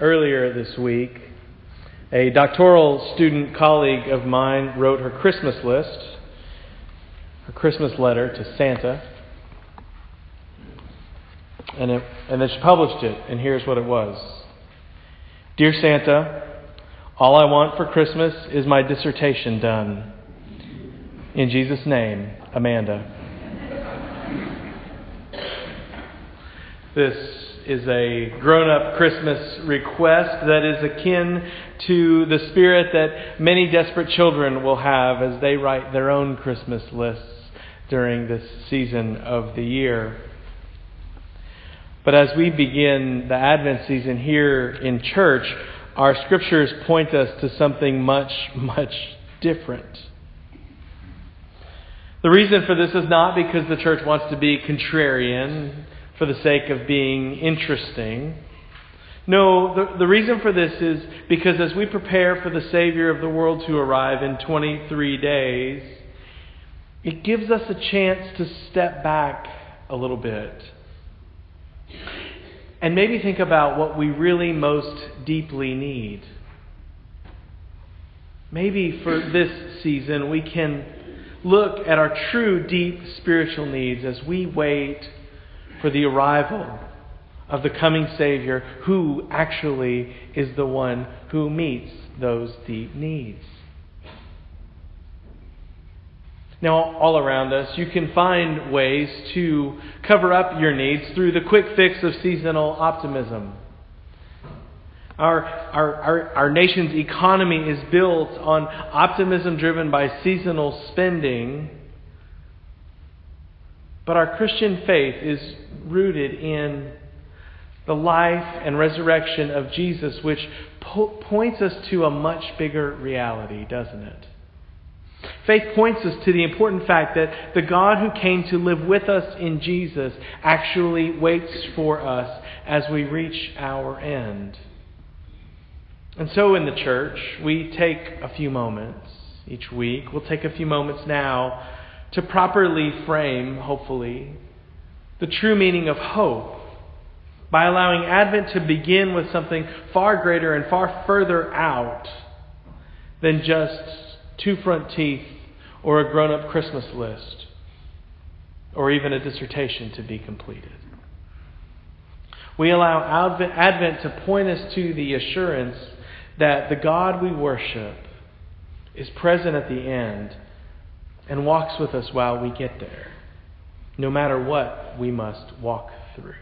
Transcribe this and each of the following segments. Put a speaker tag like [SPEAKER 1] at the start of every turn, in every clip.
[SPEAKER 1] earlier this week, a doctoral student colleague of mine wrote her Christmas list, her Christmas letter to Santa, and, it, and then she published it, and here's what it was Dear Santa, all I want for Christmas is my dissertation done. In Jesus' name, Amanda. This is a grown up Christmas request that is akin to the spirit that many desperate children will have as they write their own Christmas lists during this season of the year. But as we begin the Advent season here in church, our scriptures point us to something much, much different. The reason for this is not because the church wants to be contrarian for the sake of being interesting. No, the, the reason for this is because as we prepare for the Savior of the world to arrive in 23 days, it gives us a chance to step back a little bit and maybe think about what we really most deeply need. Maybe for this season, we can look at our true deep spiritual needs as we wait for the arrival of the coming Savior who actually is the one who meets those deep needs. Now, all around us, you can find ways to cover up your needs through the quick fix of seasonal optimism. Our, our, our, our nation's economy is built on optimism driven by seasonal spending but our Christian faith is rooted in the life and resurrection of Jesus, which po- points us to a much bigger reality, doesn't it? Faith points us to the important fact that the God who came to live with us in Jesus actually waits for us as we reach our end. And so in the church, we take a few moments each week. We'll take a few moments now to properly frame, hopefully, the true meaning of hope by allowing Advent to begin with something far greater and far further out than just two front teeth or a grown up Christmas list or even a dissertation to be completed. We allow Advent to point us to the assurance that the God we worship is present at the end and walks with us while we get there, no matter what we must walk through.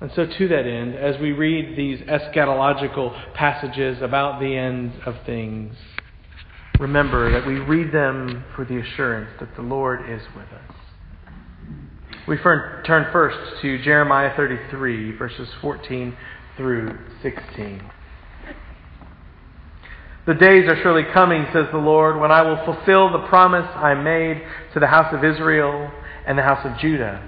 [SPEAKER 1] And so, to that end, as we read these eschatological passages about the end of things, remember that we read them for the assurance that the Lord is with us. We turn first to Jeremiah 33, verses 14 through 16. The days are surely coming, says the Lord, when I will fulfill the promise I made to the house of Israel and the house of Judah.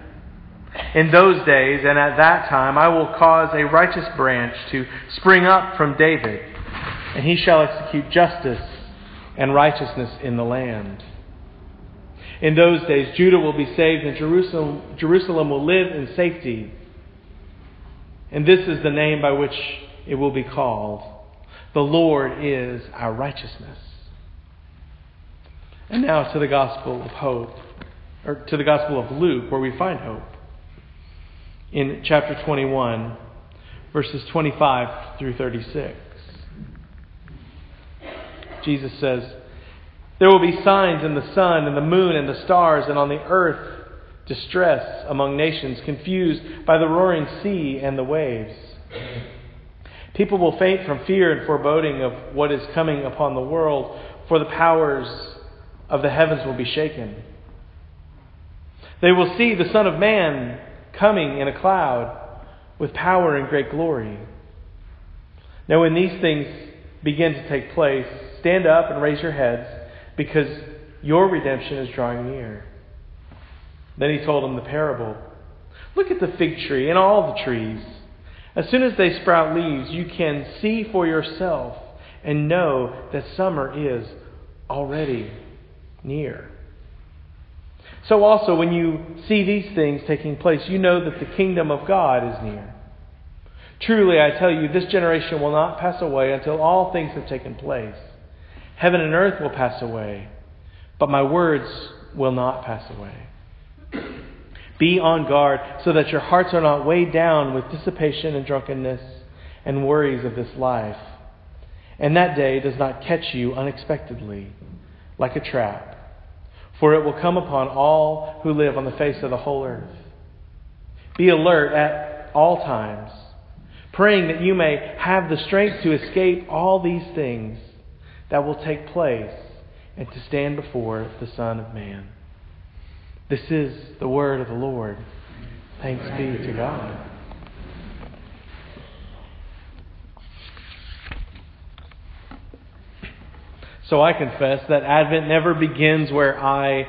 [SPEAKER 1] In those days and at that time, I will cause a righteous branch to spring up from David, and he shall execute justice and righteousness in the land. In those days, Judah will be saved, and Jerusalem, Jerusalem will live in safety. And this is the name by which it will be called the Lord is our righteousness. And now to the gospel of hope, or to the gospel of Luke, where we find hope. In chapter 21, verses 25 through 36. Jesus says, There will be signs in the sun and the moon and the stars, and on the earth distress among nations, confused by the roaring sea and the waves. People will faint from fear and foreboding of what is coming upon the world, for the powers of the heavens will be shaken. They will see the Son of Man coming in a cloud with power and great glory. Now, when these things begin to take place, stand up and raise your heads, because your redemption is drawing near. Then he told them the parable Look at the fig tree and all the trees. As soon as they sprout leaves, you can see for yourself and know that summer is already near. So, also, when you see these things taking place, you know that the kingdom of God is near. Truly, I tell you, this generation will not pass away until all things have taken place. Heaven and earth will pass away, but my words will not pass away. Be on guard so that your hearts are not weighed down with dissipation and drunkenness and worries of this life, and that day does not catch you unexpectedly like a trap, for it will come upon all who live on the face of the whole earth. Be alert at all times praying that you may have the strength to escape all these things that will take place and to stand before the Son of Man. This is the word of the Lord. Thanks be to God. So I confess that Advent never begins where I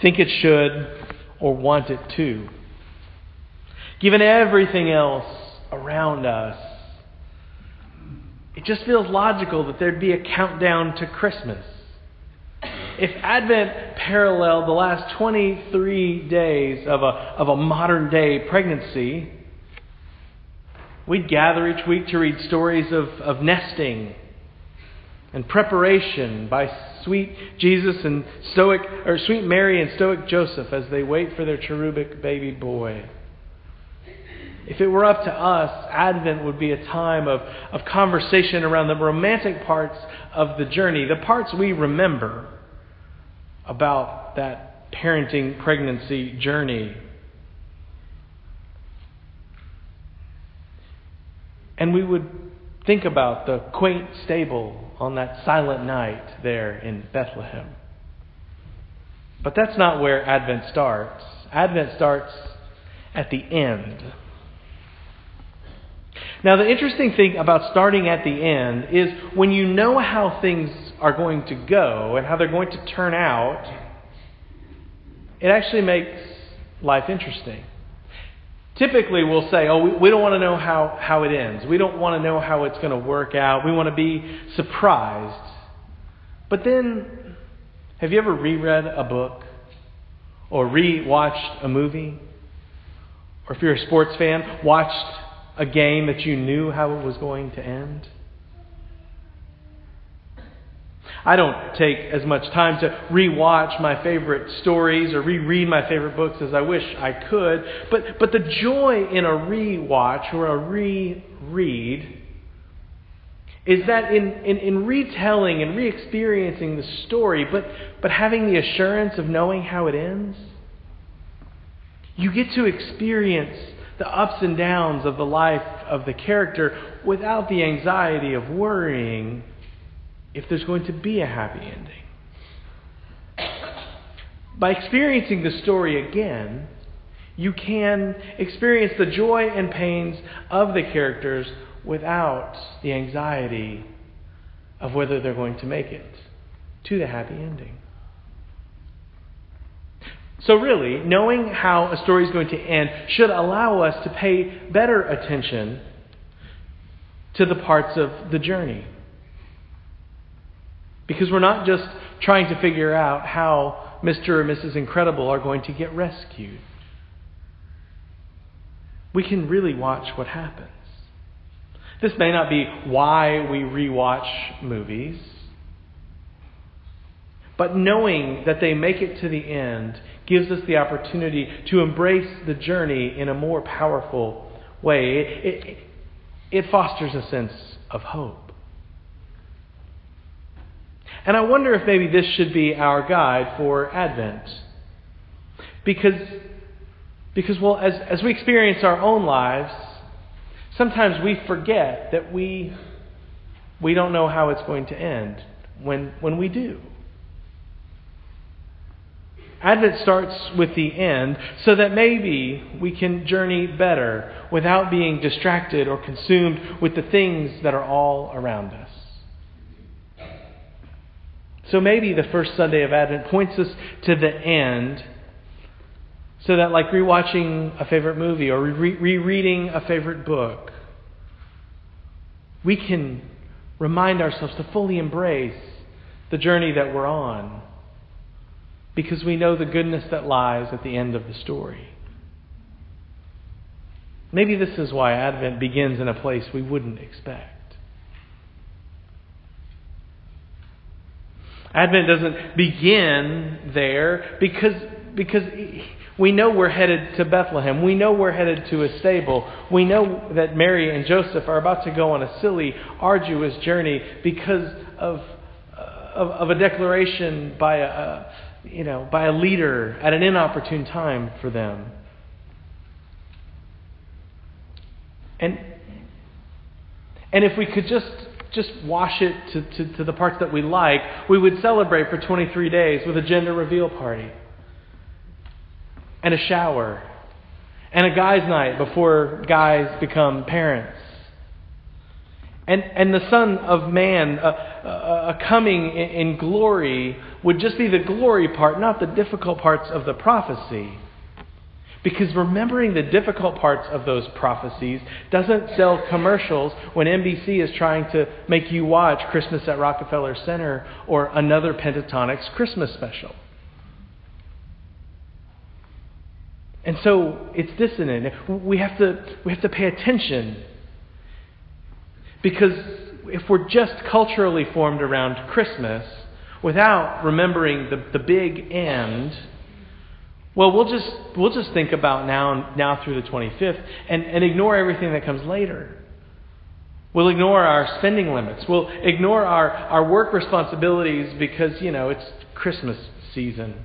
[SPEAKER 1] think it should or want it to. Given everything else around us. It just feels logical that there'd be a countdown to Christmas. If Advent paralleled the last 23 days of a, of a modern day pregnancy, we'd gather each week to read stories of, of nesting and preparation by sweet Jesus and stoic or sweet Mary and stoic Joseph as they wait for their cherubic baby boy. If it were up to us, Advent would be a time of, of conversation around the romantic parts of the journey, the parts we remember about that parenting pregnancy journey. And we would think about the quaint stable on that silent night there in Bethlehem. But that's not where Advent starts. Advent starts at the end. Now, the interesting thing about starting at the end is when you know how things are going to go and how they're going to turn out, it actually makes life interesting. Typically, we'll say, oh, we, don't want to know how, how it ends. We don't want to know how it's going to work out. We want to be surprised. But then, have you ever reread a book or re-watched a movie? Or if you're a sports fan, watched a game that you knew how it was going to end? I don't take as much time to rewatch my favorite stories or reread my favorite books as I wish I could, but, but the joy in a rewatch or a reread is that in, in, in retelling and re experiencing the story, but, but having the assurance of knowing how it ends, you get to experience the ups and downs of the life of the character without the anxiety of worrying if there's going to be a happy ending. By experiencing the story again, you can experience the joy and pains of the characters without the anxiety of whether they're going to make it to the happy ending. So, really, knowing how a story is going to end should allow us to pay better attention to the parts of the journey. Because we're not just trying to figure out how Mr. or Mrs. Incredible are going to get rescued. We can really watch what happens. This may not be why we rewatch movies, but knowing that they make it to the end gives us the opportunity to embrace the journey in a more powerful way. It, it, it fosters a sense of hope. And I wonder if maybe this should be our guide for Advent. Because, because well, as, as we experience our own lives, sometimes we forget that we, we don't know how it's going to end when, when we do. Advent starts with the end so that maybe we can journey better without being distracted or consumed with the things that are all around us. So maybe the first Sunday of Advent points us to the end so that, like rewatching a favorite movie or re- rereading a favorite book, we can remind ourselves to fully embrace the journey that we're on because we know the goodness that lies at the end of the story. Maybe this is why Advent begins in a place we wouldn't expect. Advent doesn't begin there because, because we know we're headed to Bethlehem. We know we're headed to a stable. We know that Mary and Joseph are about to go on a silly, arduous journey because of, of, of a declaration by a, you know, by a leader at an inopportune time for them. And, and if we could just, just wash it to, to, to the parts that we like, we would celebrate for 23 days with a gender reveal party and a shower and a guy's night before guys become parents. And, and the Son of Man, a, a, a coming in, in glory, would just be the glory part, not the difficult parts of the prophecy. Because remembering the difficult parts of those prophecies doesn't sell commercials when NBC is trying to make you watch Christmas at Rockefeller Center or another Pentatonix Christmas special. And so it's dissonant. We have to, we have to pay attention. Because if we're just culturally formed around Christmas without remembering the, the big end, well, we'll just, we'll just think about now, now through the 25th and, and ignore everything that comes later. We'll ignore our spending limits. We'll ignore our, our work responsibilities because, you know, it's Christmas season.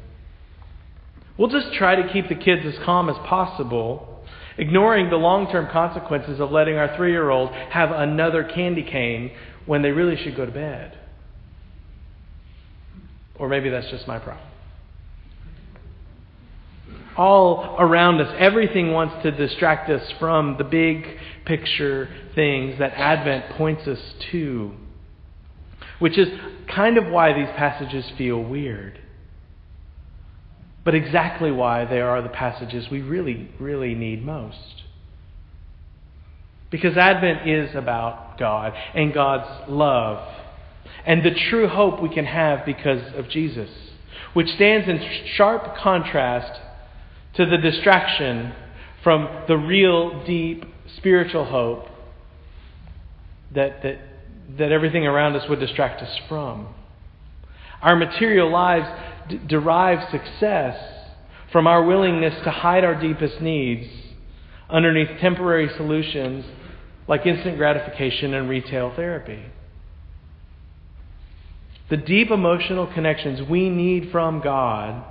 [SPEAKER 1] We'll just try to keep the kids as calm as possible, ignoring the long term consequences of letting our three year old have another candy cane when they really should go to bed. Or maybe that's just my problem. All around us, everything wants to distract us from the big picture things that Advent points us to, which is kind of why these passages feel weird but exactly why they are the passages we really, really need most. Because Advent is about God and God's love and the true hope we can have because of Jesus, which stands in sharp contrast to the distraction from the real, deep spiritual hope that, that, that everything around us would distract us from. Our material lives d- derive success from our willingness to hide our deepest needs underneath temporary solutions like instant gratification and retail therapy. The deep emotional connections we need from God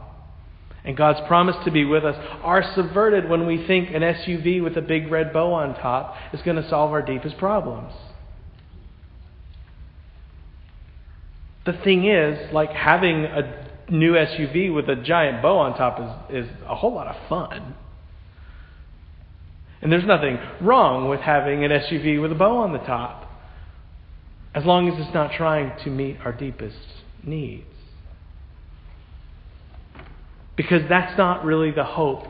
[SPEAKER 1] and God's promise to be with us are subverted when we think an SUV with a big red bow on top is going to solve our deepest problems. The thing is, like having a new SUV with a giant bow on top is, is a whole lot of fun. And there's nothing wrong with having an SUV with a bow on the top, as long as it's not trying to meet our deepest needs. Because that's not really the hope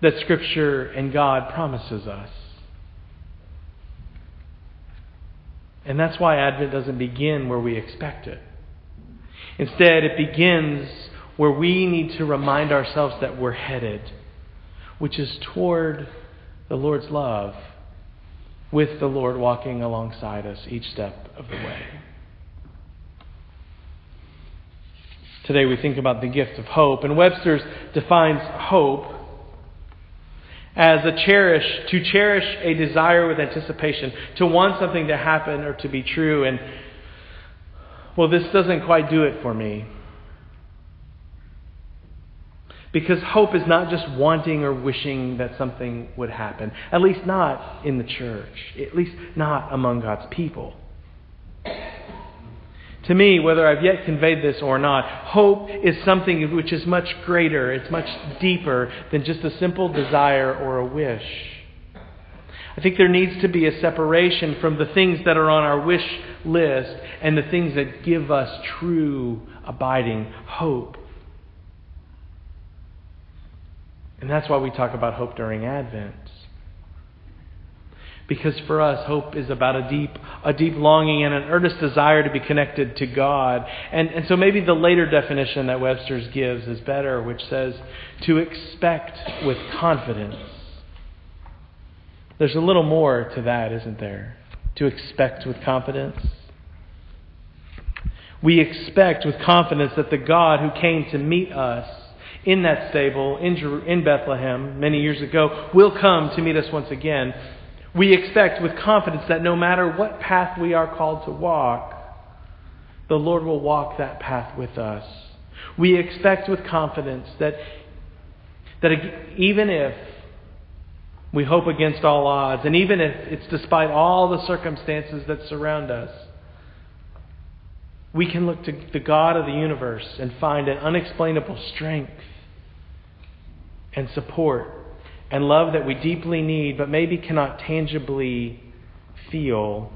[SPEAKER 1] that Scripture and God promises us. And that's why Advent doesn't begin where we expect it. Instead, it begins where we need to remind ourselves that we're headed, which is toward the Lord's love, with the Lord walking alongside us each step of the way. Today we think about the gift of hope, and Webster's defines hope as a cherish, to cherish a desire with anticipation, to want something to happen or to be true. And, well, this doesn't quite do it for me. Because hope is not just wanting or wishing that something would happen, at least not in the church, at least not among God's people. To me, whether I've yet conveyed this or not, hope is something which is much greater, it's much deeper than just a simple desire or a wish. I think there needs to be a separation from the things that are on our wish list and the things that give us true, abiding hope. And that's why we talk about hope during Advent. Because for us, hope is about a deep, a deep longing and an earnest desire to be connected to God. And, and so maybe the later definition that Webster's gives is better, which says to expect with confidence. there's a little more to that, isn't there? To expect with confidence. We expect with confidence that the God who came to meet us in that stable in, in Bethlehem many years ago will come to meet us once again. We expect with confidence that no matter what path we are called to walk, the Lord will walk that path with us. We expect with confidence that, that even if we hope against all odds, and even if it's despite all the circumstances that surround us, we can look to the God of the universe and find an unexplainable strength and support and love that we deeply need but maybe cannot tangibly feel.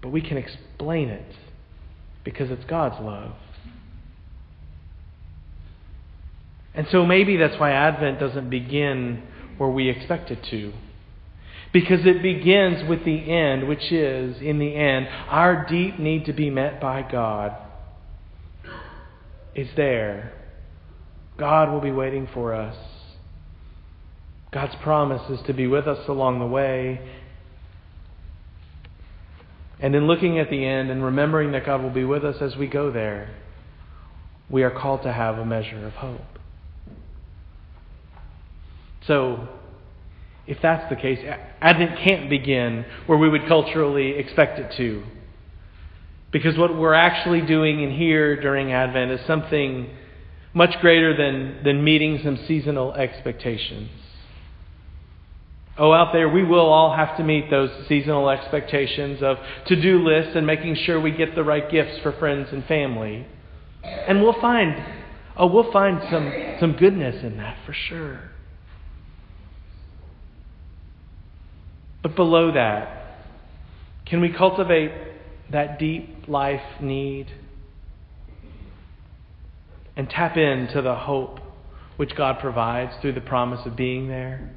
[SPEAKER 1] But we can explain it because it's God's love. And so maybe that's why Advent doesn't begin where we expect it to. Because it begins with the end, which is, in the end, our deep need to be met by God is there. God will be waiting for us. God's promise is to be with us along the way. And in looking at the end and remembering that God will be with us as we go there, we are called to have a measure of hope. So, if that's the case, Advent can't begin where we would culturally expect it to. Because what we're actually doing in here during Advent is something much greater than, than meeting some seasonal expectations. Oh, out there, we will all have to meet those seasonal expectations of to do lists and making sure we get the right gifts for friends and family. And we'll find, oh, we'll find some, some goodness in that for sure. But below that, can we cultivate that deep life need and tap into the hope which God provides through the promise of being there?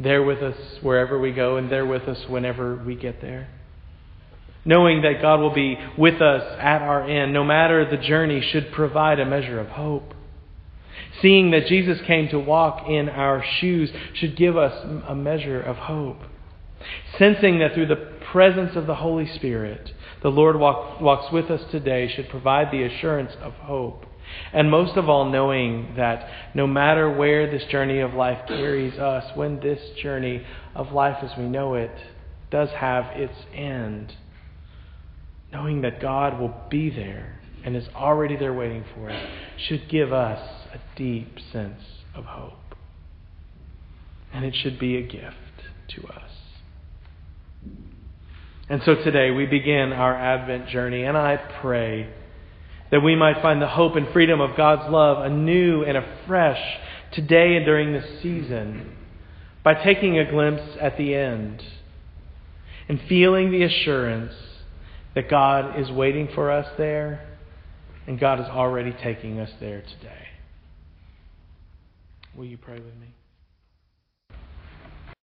[SPEAKER 1] There with us wherever we go, and there with us whenever we get there. Knowing that God will be with us at our end, no matter the journey, should provide a measure of hope. Seeing that Jesus came to walk in our shoes should give us a measure of hope. Sensing that through the presence of the Holy Spirit, the Lord walk, walks with us today should provide the assurance of hope. And most of all, knowing that no matter where this journey of life carries us, when this journey of life as we know it does have its end, knowing that God will be there and is already there waiting for us should give us a deep sense of hope. And it should be a gift to us. And so today we begin our Advent journey, and I pray that we might find the hope and freedom of God's love anew and afresh today and during this season by taking a glimpse at the end and feeling the assurance that God is waiting for us there and God is already taking us there today. Will you pray with me?